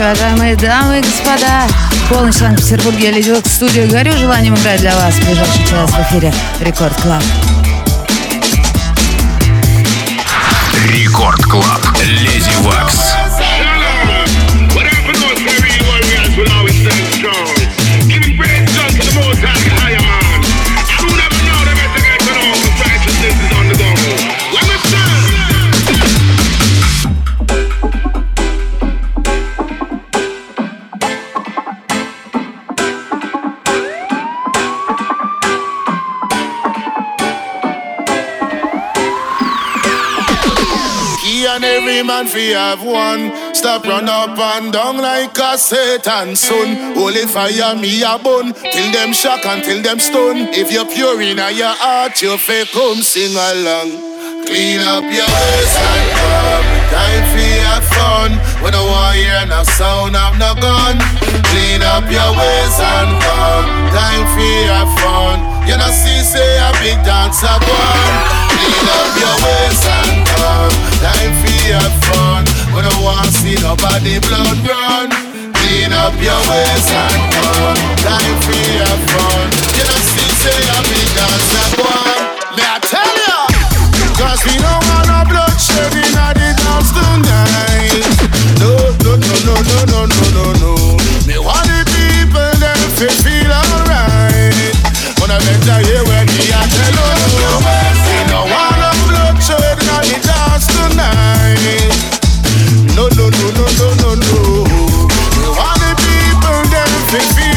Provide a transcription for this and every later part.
Уважаемые дамы и господа. Полночь в Санкт-Петербурге, Lady Waks в студию. Горю желанием играть для вас в ближайший час в эфире Record Club. Record Club. Lady Waks. Man fi have one. Stop run up and down like a Satan son. Holy fire me a bun. Till them shock and till them stone. If you're pure in your heart, you fi come sing along. Clean up your ways and come. Time for have fun. We don't want hear no sound of no gun. Clean up your ways and come. Time for your fun. You know see say a big dance a one. Clean up your ways and come. Time for have fun. We don't want to see nobody blood run. Clean up your ways and come. Time we have fun. You don't see say I'm a dancer one. May I tell ya? Cause we don't want no bloodshed in our house tonight. No, no, no, no, no, no, no, no, Me want the people them to feel alright. Wanna better hear when we are telling No, no, no, no, no, no, no. Want the people them to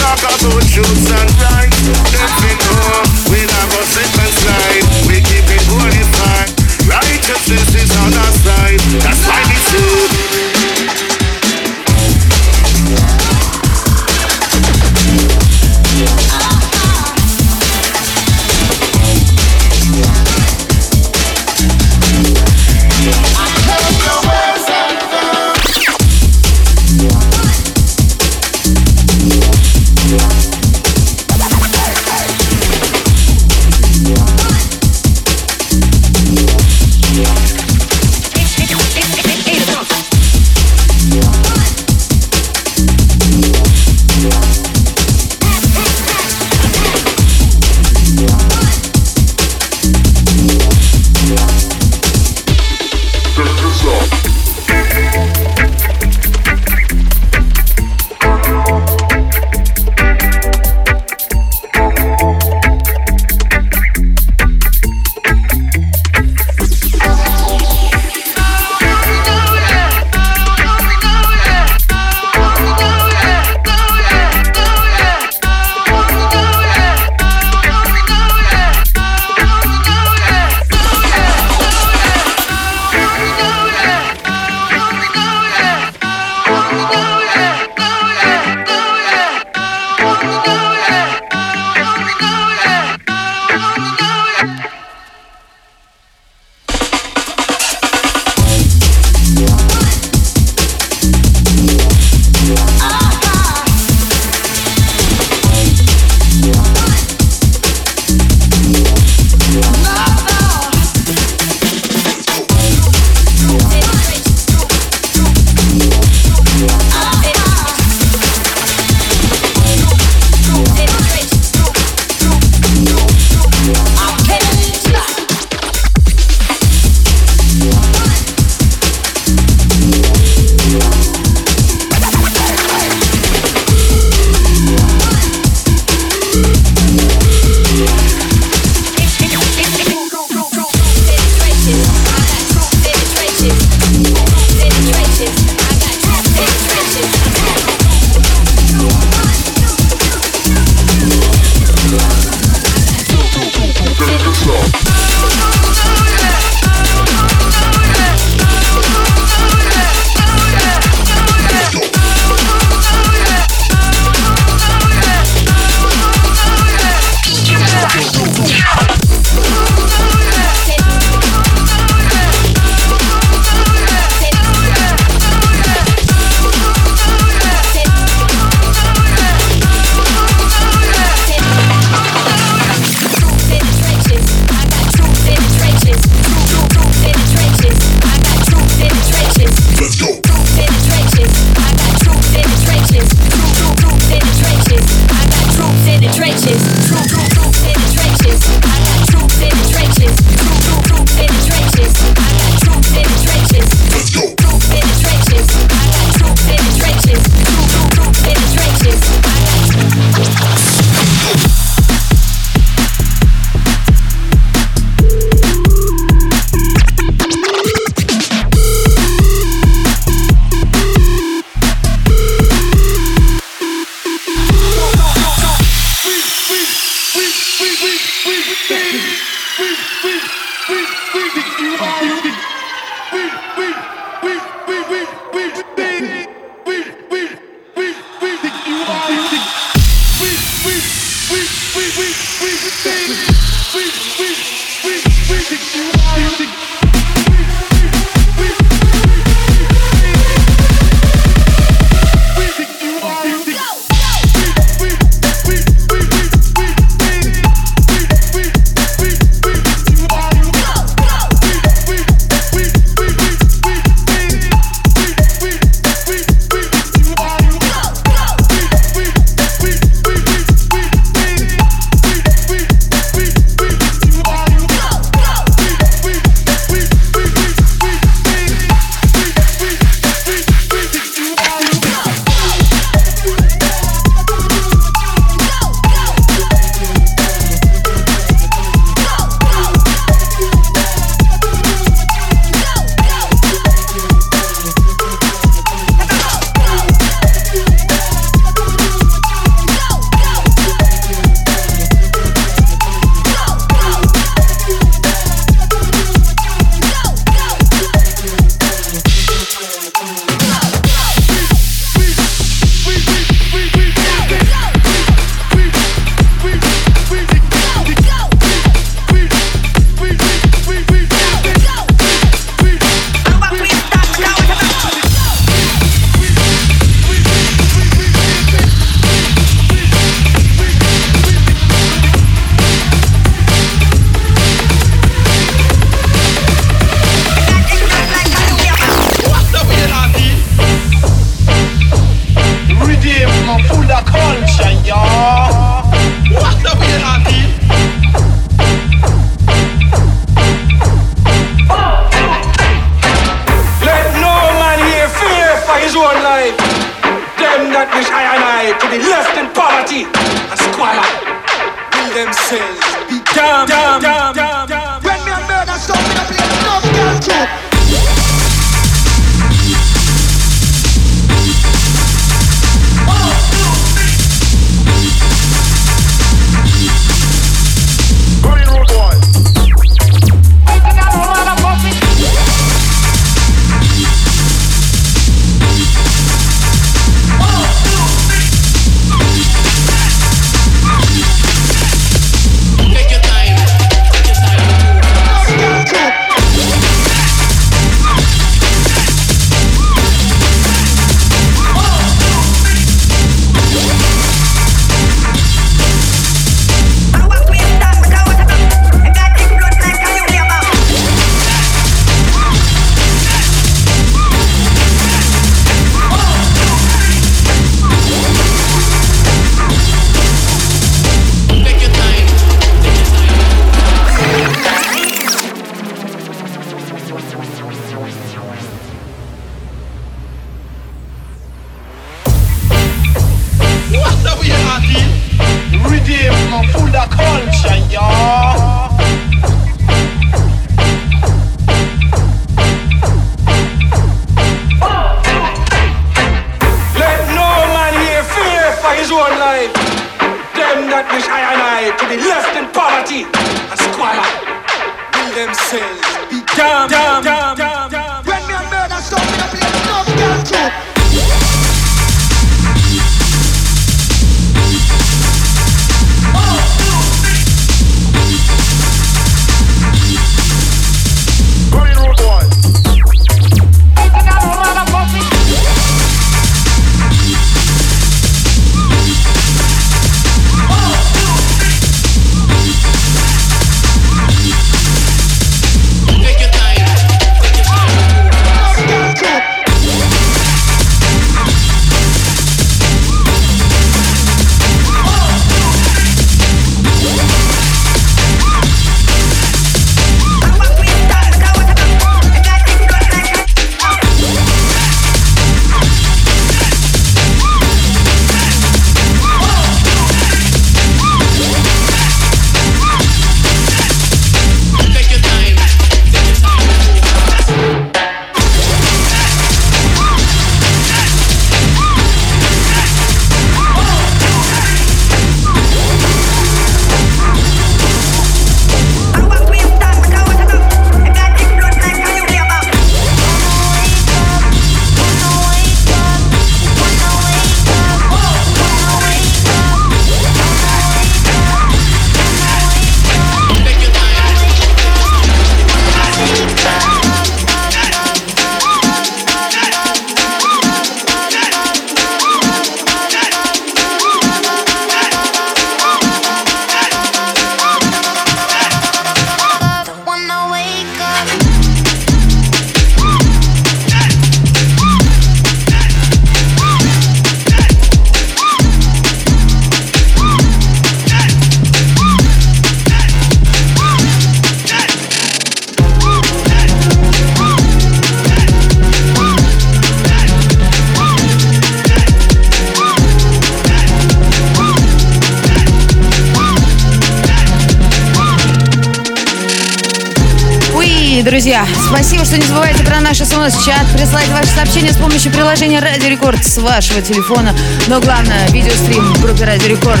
смс-чат. Присылайте ваши сообщения с помощью приложения Радио Рекорд с вашего телефона. Но главное, видеострим в группе Радио Рекорд.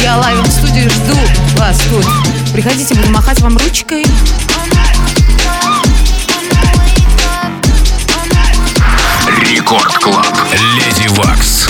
Я лайвом в студии жду вас тут. Приходите, буду махать вам ручкой. Record Club. Lady Waks.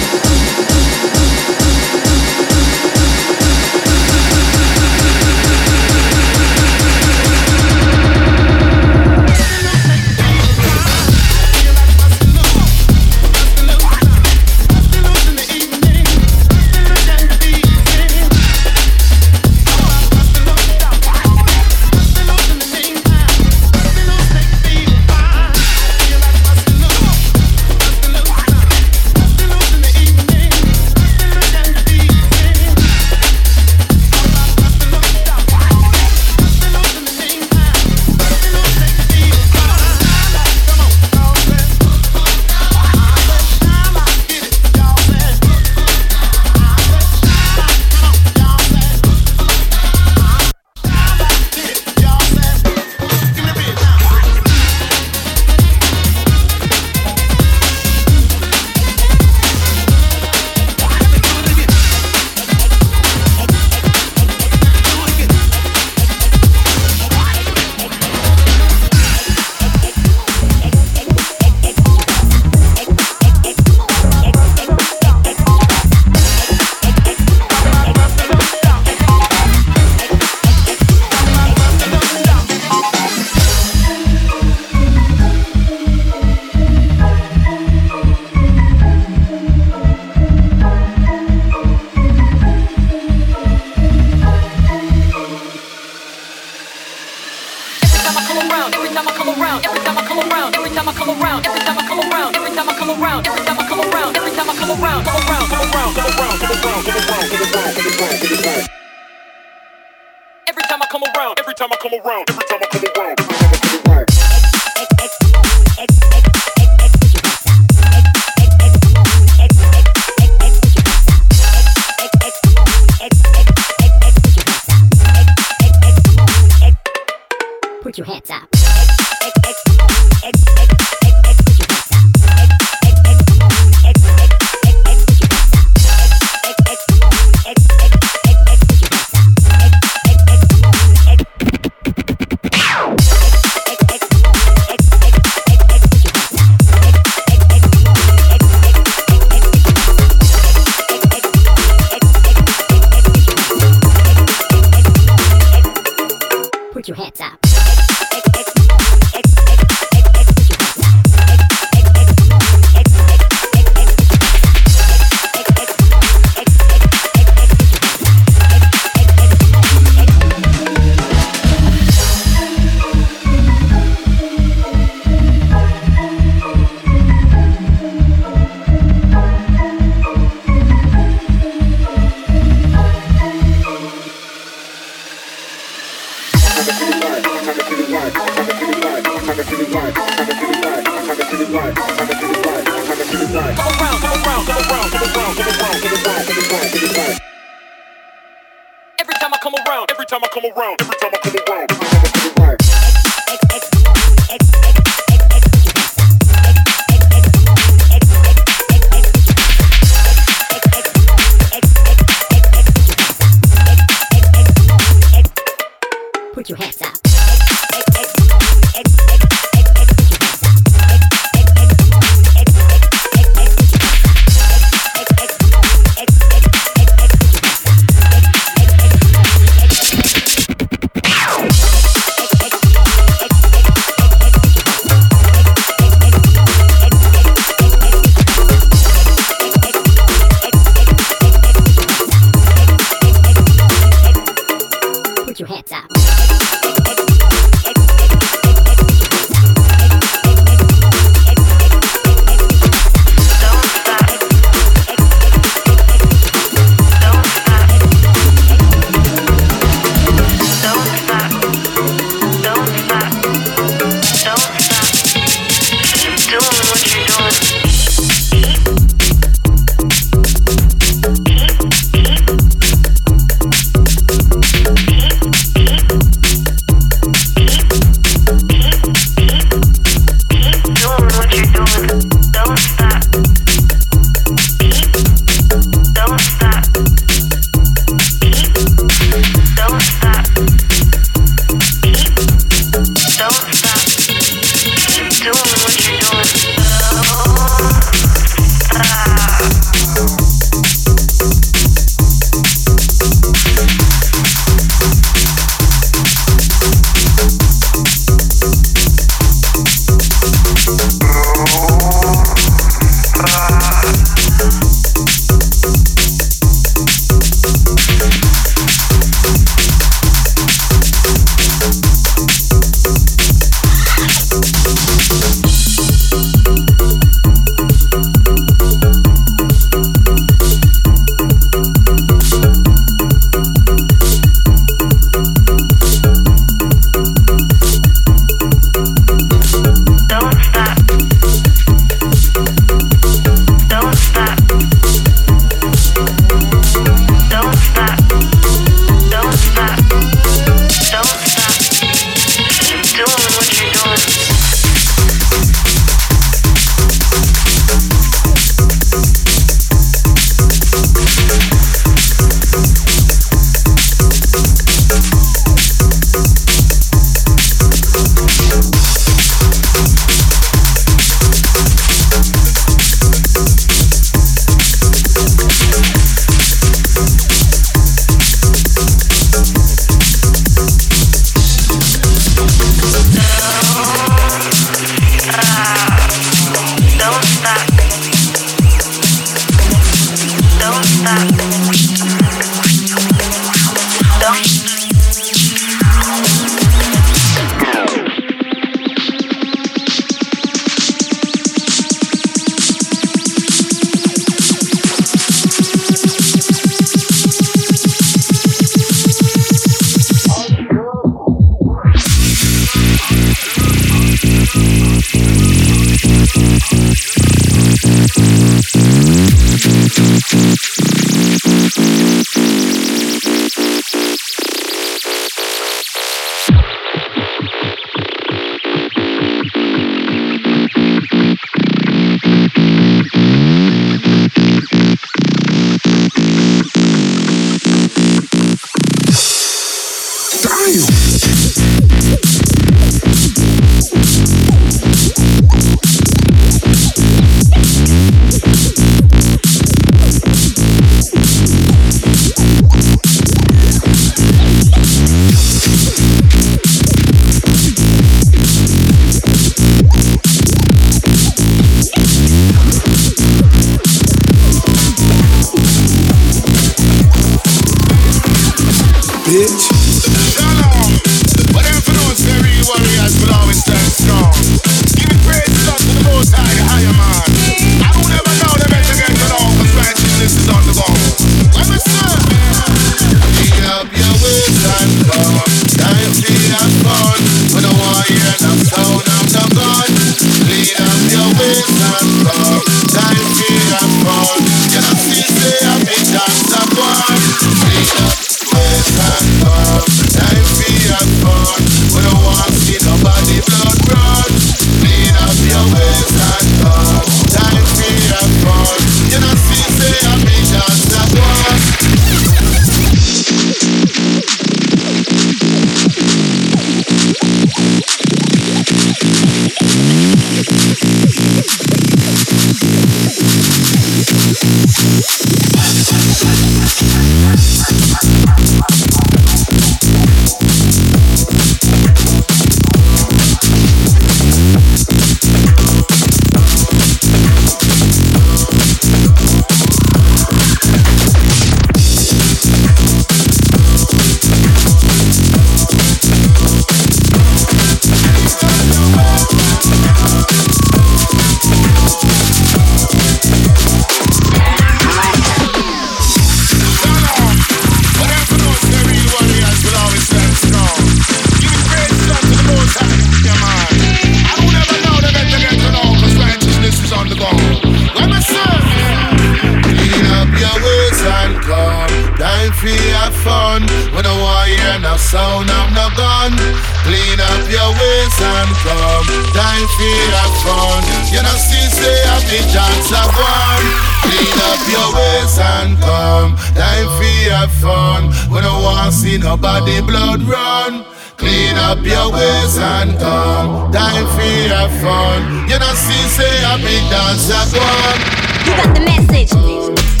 place and come. Time for your fun. You know, see, say, I big dance at one. You got the message.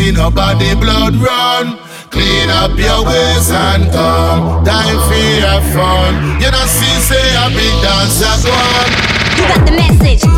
see nobody blood run. Clean up your ways and come. Time for your fun. You don't see, say a big just one. You got the message.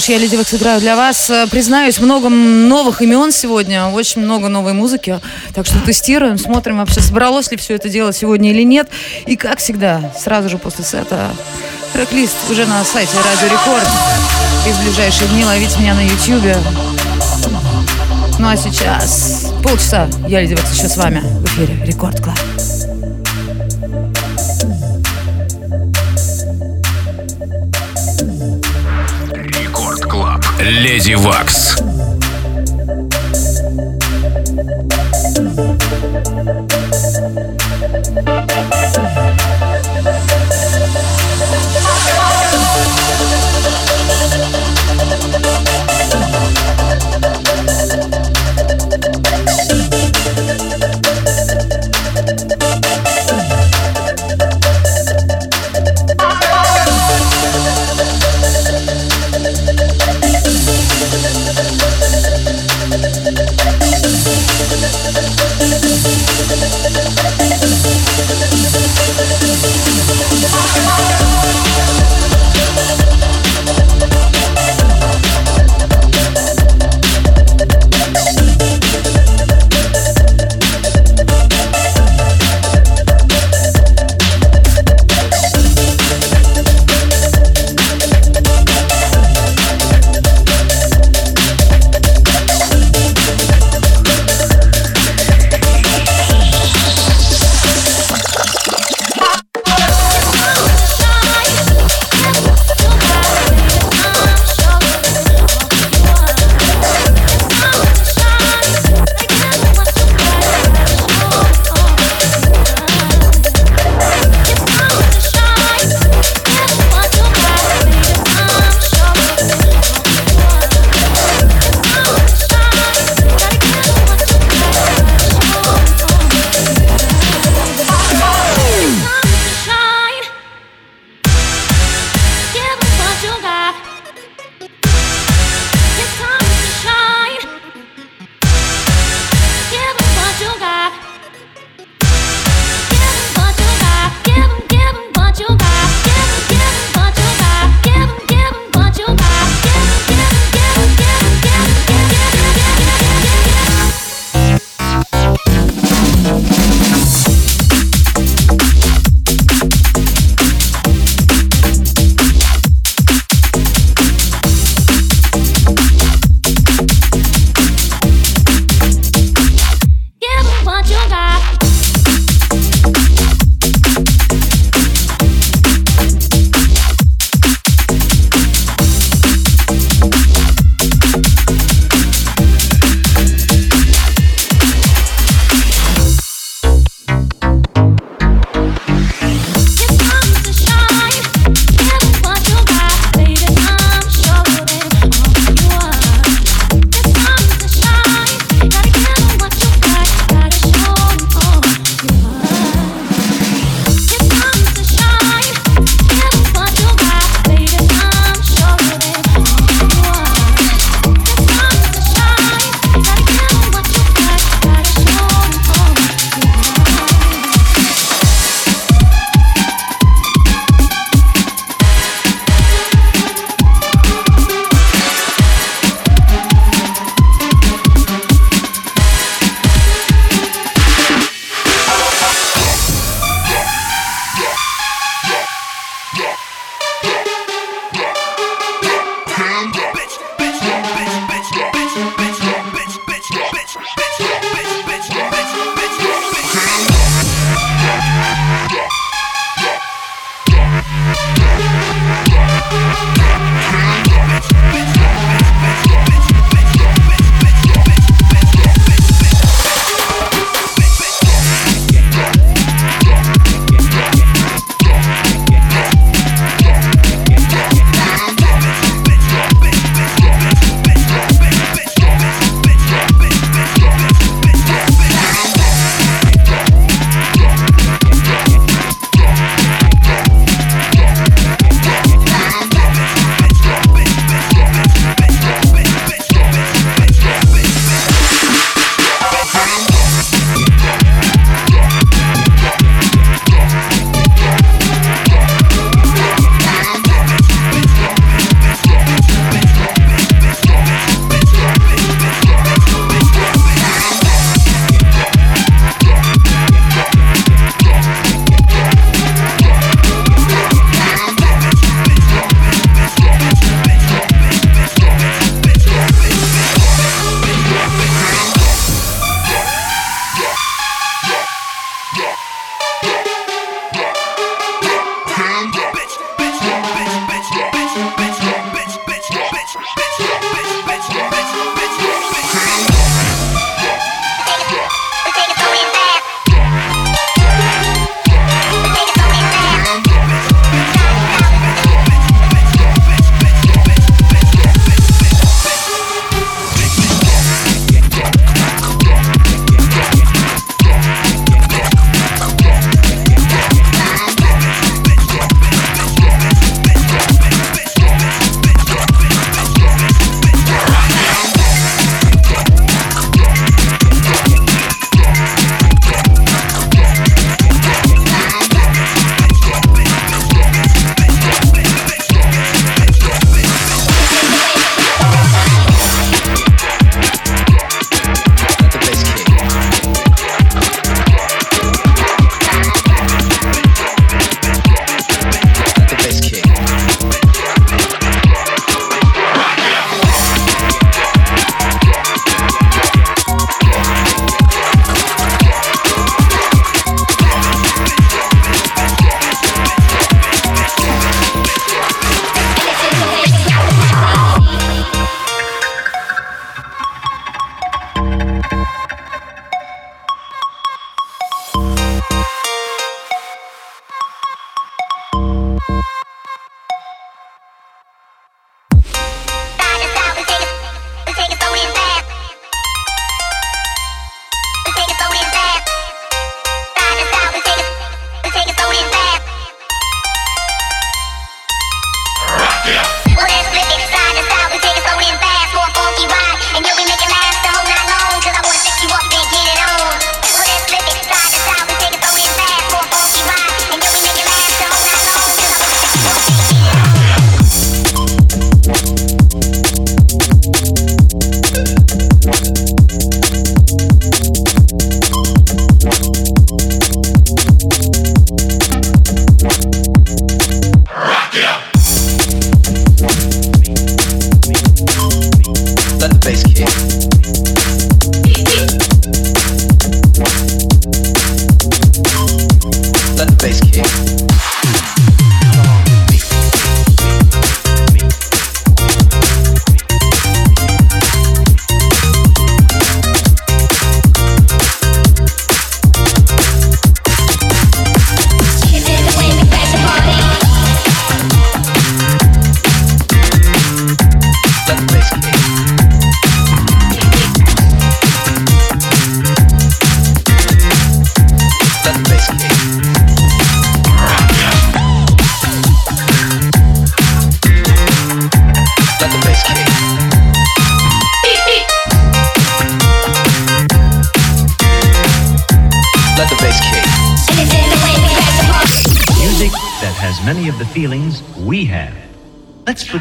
что ж, я Lady Waks играю для вас. Э, признаюсь, много новых имен сегодня, очень много новой музыки. Так что тестируем, смотрим вообще, собралось ли все это дело сегодня или нет. И как всегда, сразу же после сета трек-лист уже на сайте Радио Рекорд. И в ближайшие дни ловите меня на Ютьюбе. Ну а сейчас полчаса я, Lady Waks, еще с вами в эфире Record Club. Леди Вакс.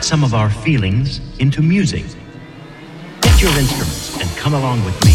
Some of our feelings into music. Get your instruments and come along with me,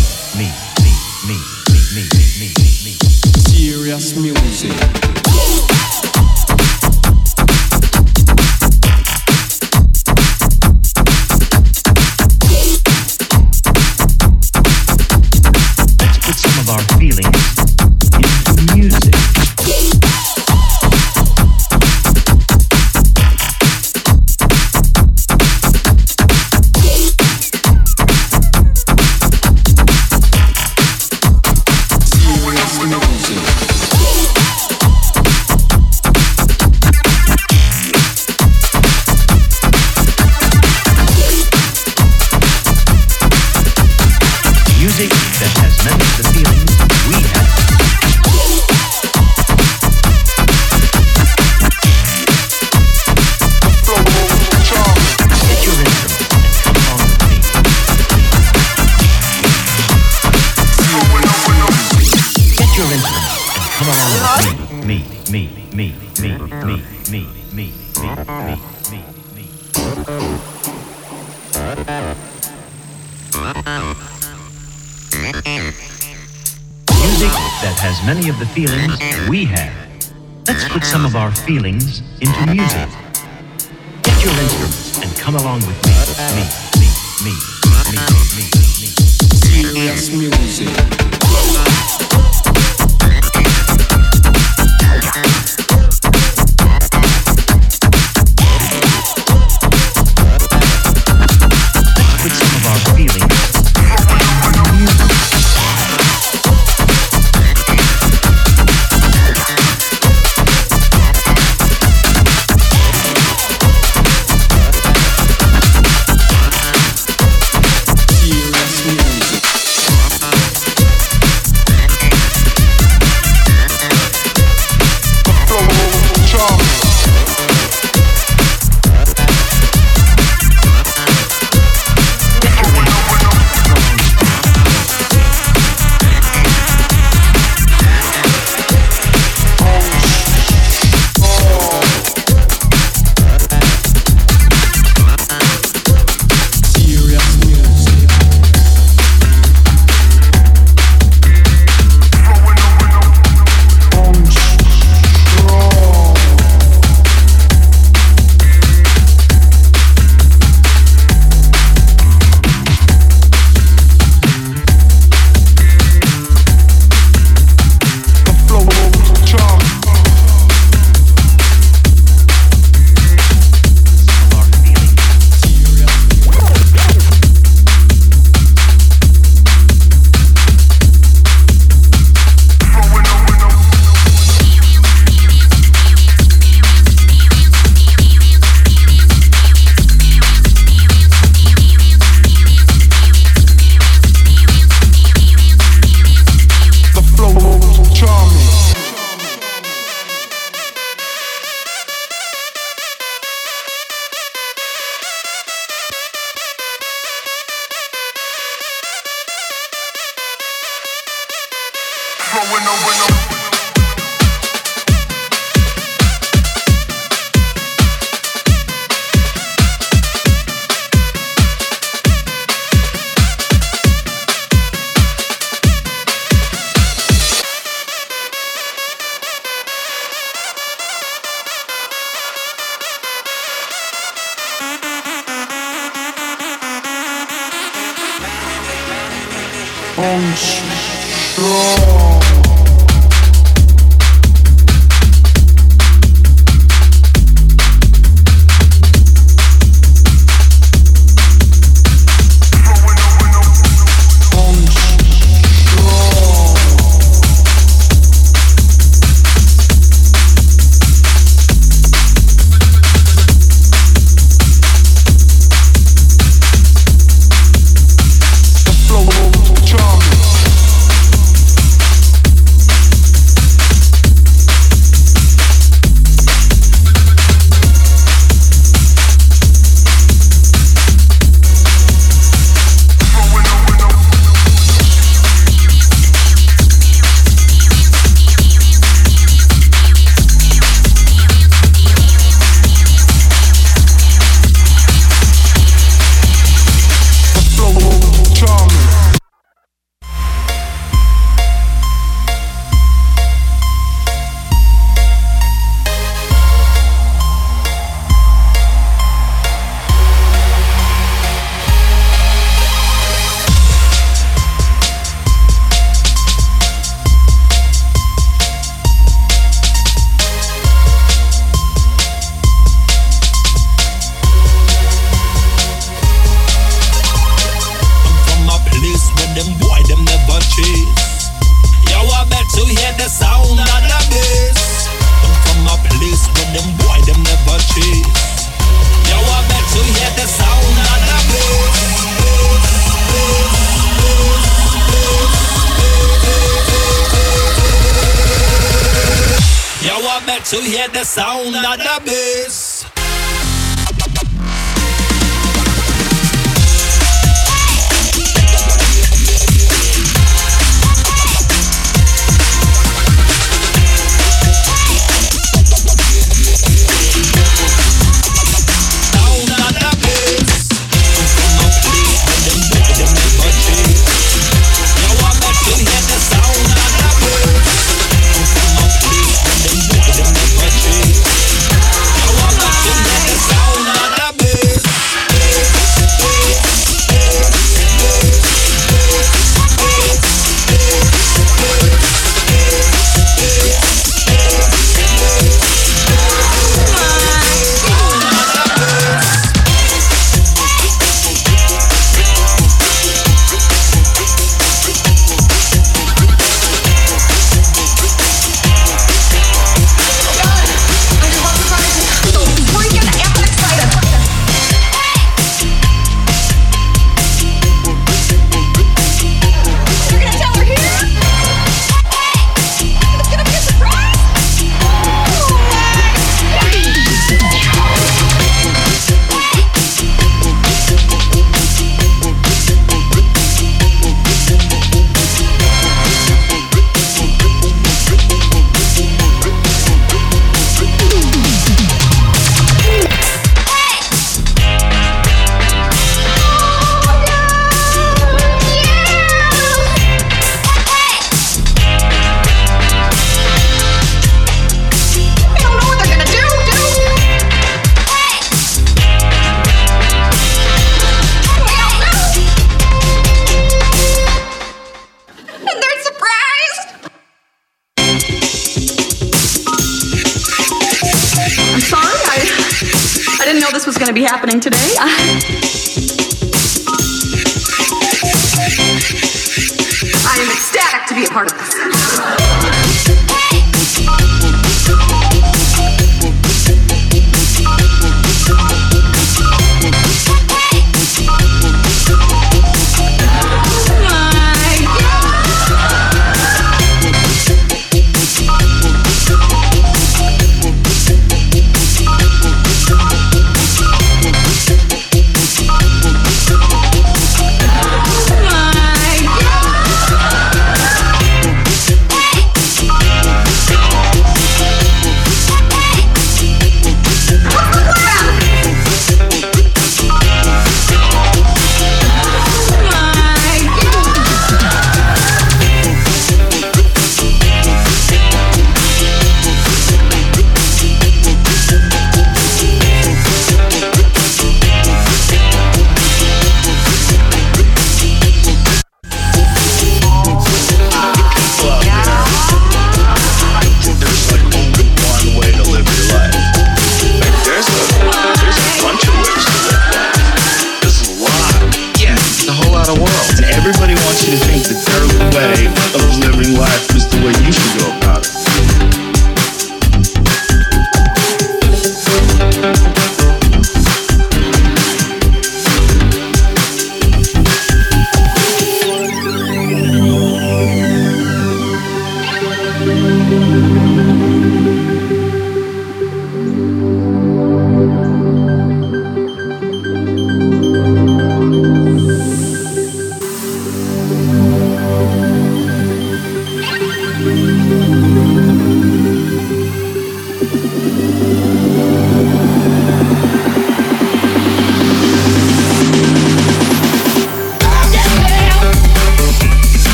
put some of our feelings into music. Get your instruments and come along with me, me, me, me, me, me, me. Serious music.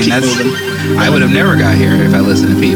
mean, that's. I would have never got here if I listened to Pete.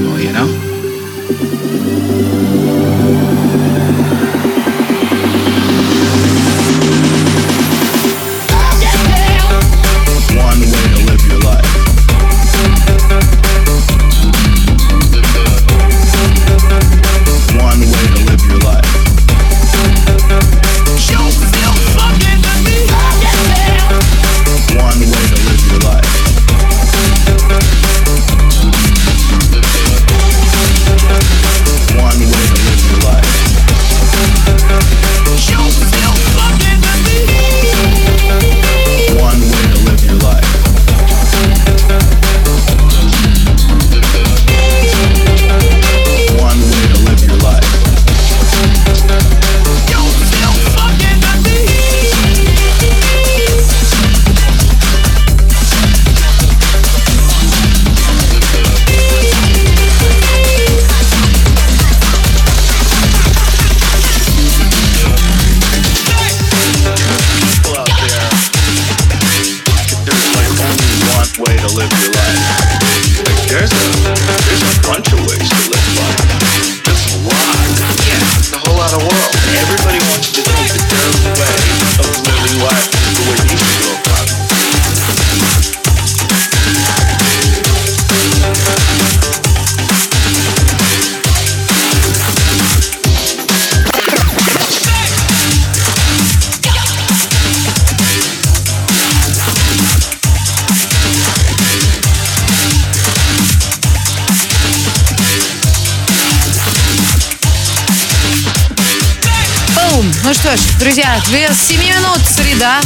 без 7 минут среда.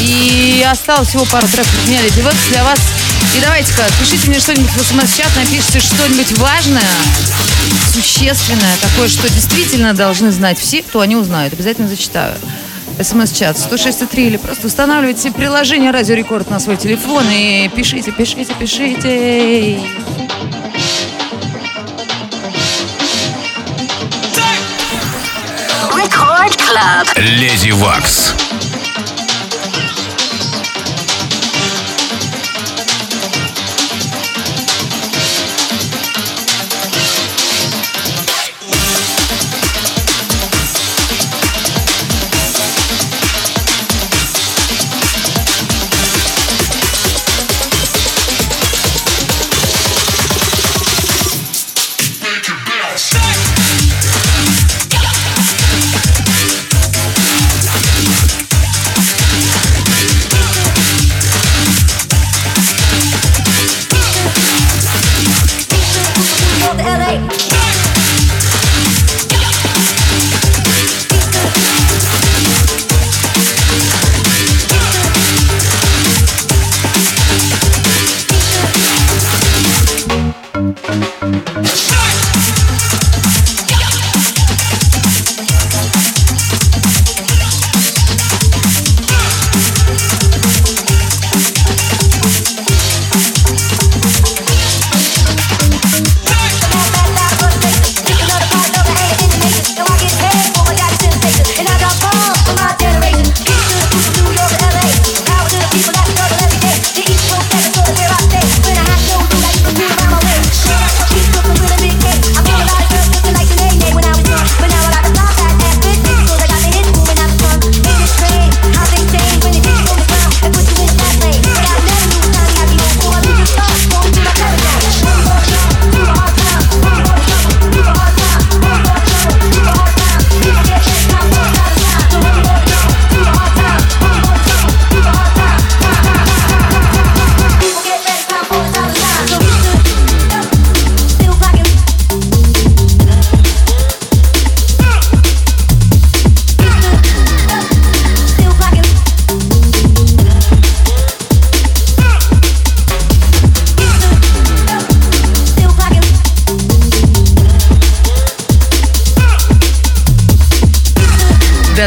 И осталось всего пару треков меня Леди Векс для вас. И давайте-ка, пишите мне что-нибудь в смс-чат, напишите что-нибудь важное, существенное, такое, что действительно должны знать все, кто они узнают. Обязательно зачитаю. СМС-чат 106.3 или просто устанавливайте приложение «Радио Рекорд» на свой телефон и пишите, пишите, пишите. Леди Вакс.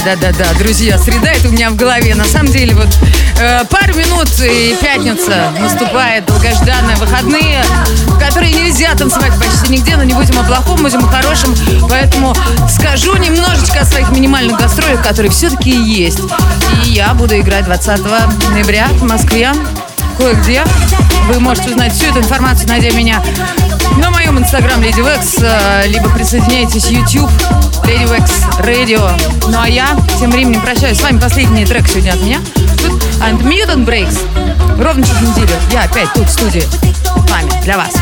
Да-да-да-да-да, друзья, среда это у меня в голове. На самом деле, вот э, пару минут и пятница наступает, долгожданные выходные, в которые нельзя танцевать почти нигде, но не будем о плохом, будем о хорошем. Поэтому скажу немножечко о своих минимальных гастролях, которые все-таки есть. И я буду играть 20 ноября в Москве кое-где. Вы можете узнать всю эту информацию, найдя меня инстаграм Lady Wax, э, либо присоединяйтесь YouTube Lady Wax Radio. Ну а я тем временем прощаюсь с вами. Последний трек сегодня от меня. And Mutant Breaks. Ровно через неделю я опять тут в студии с вами, для вас.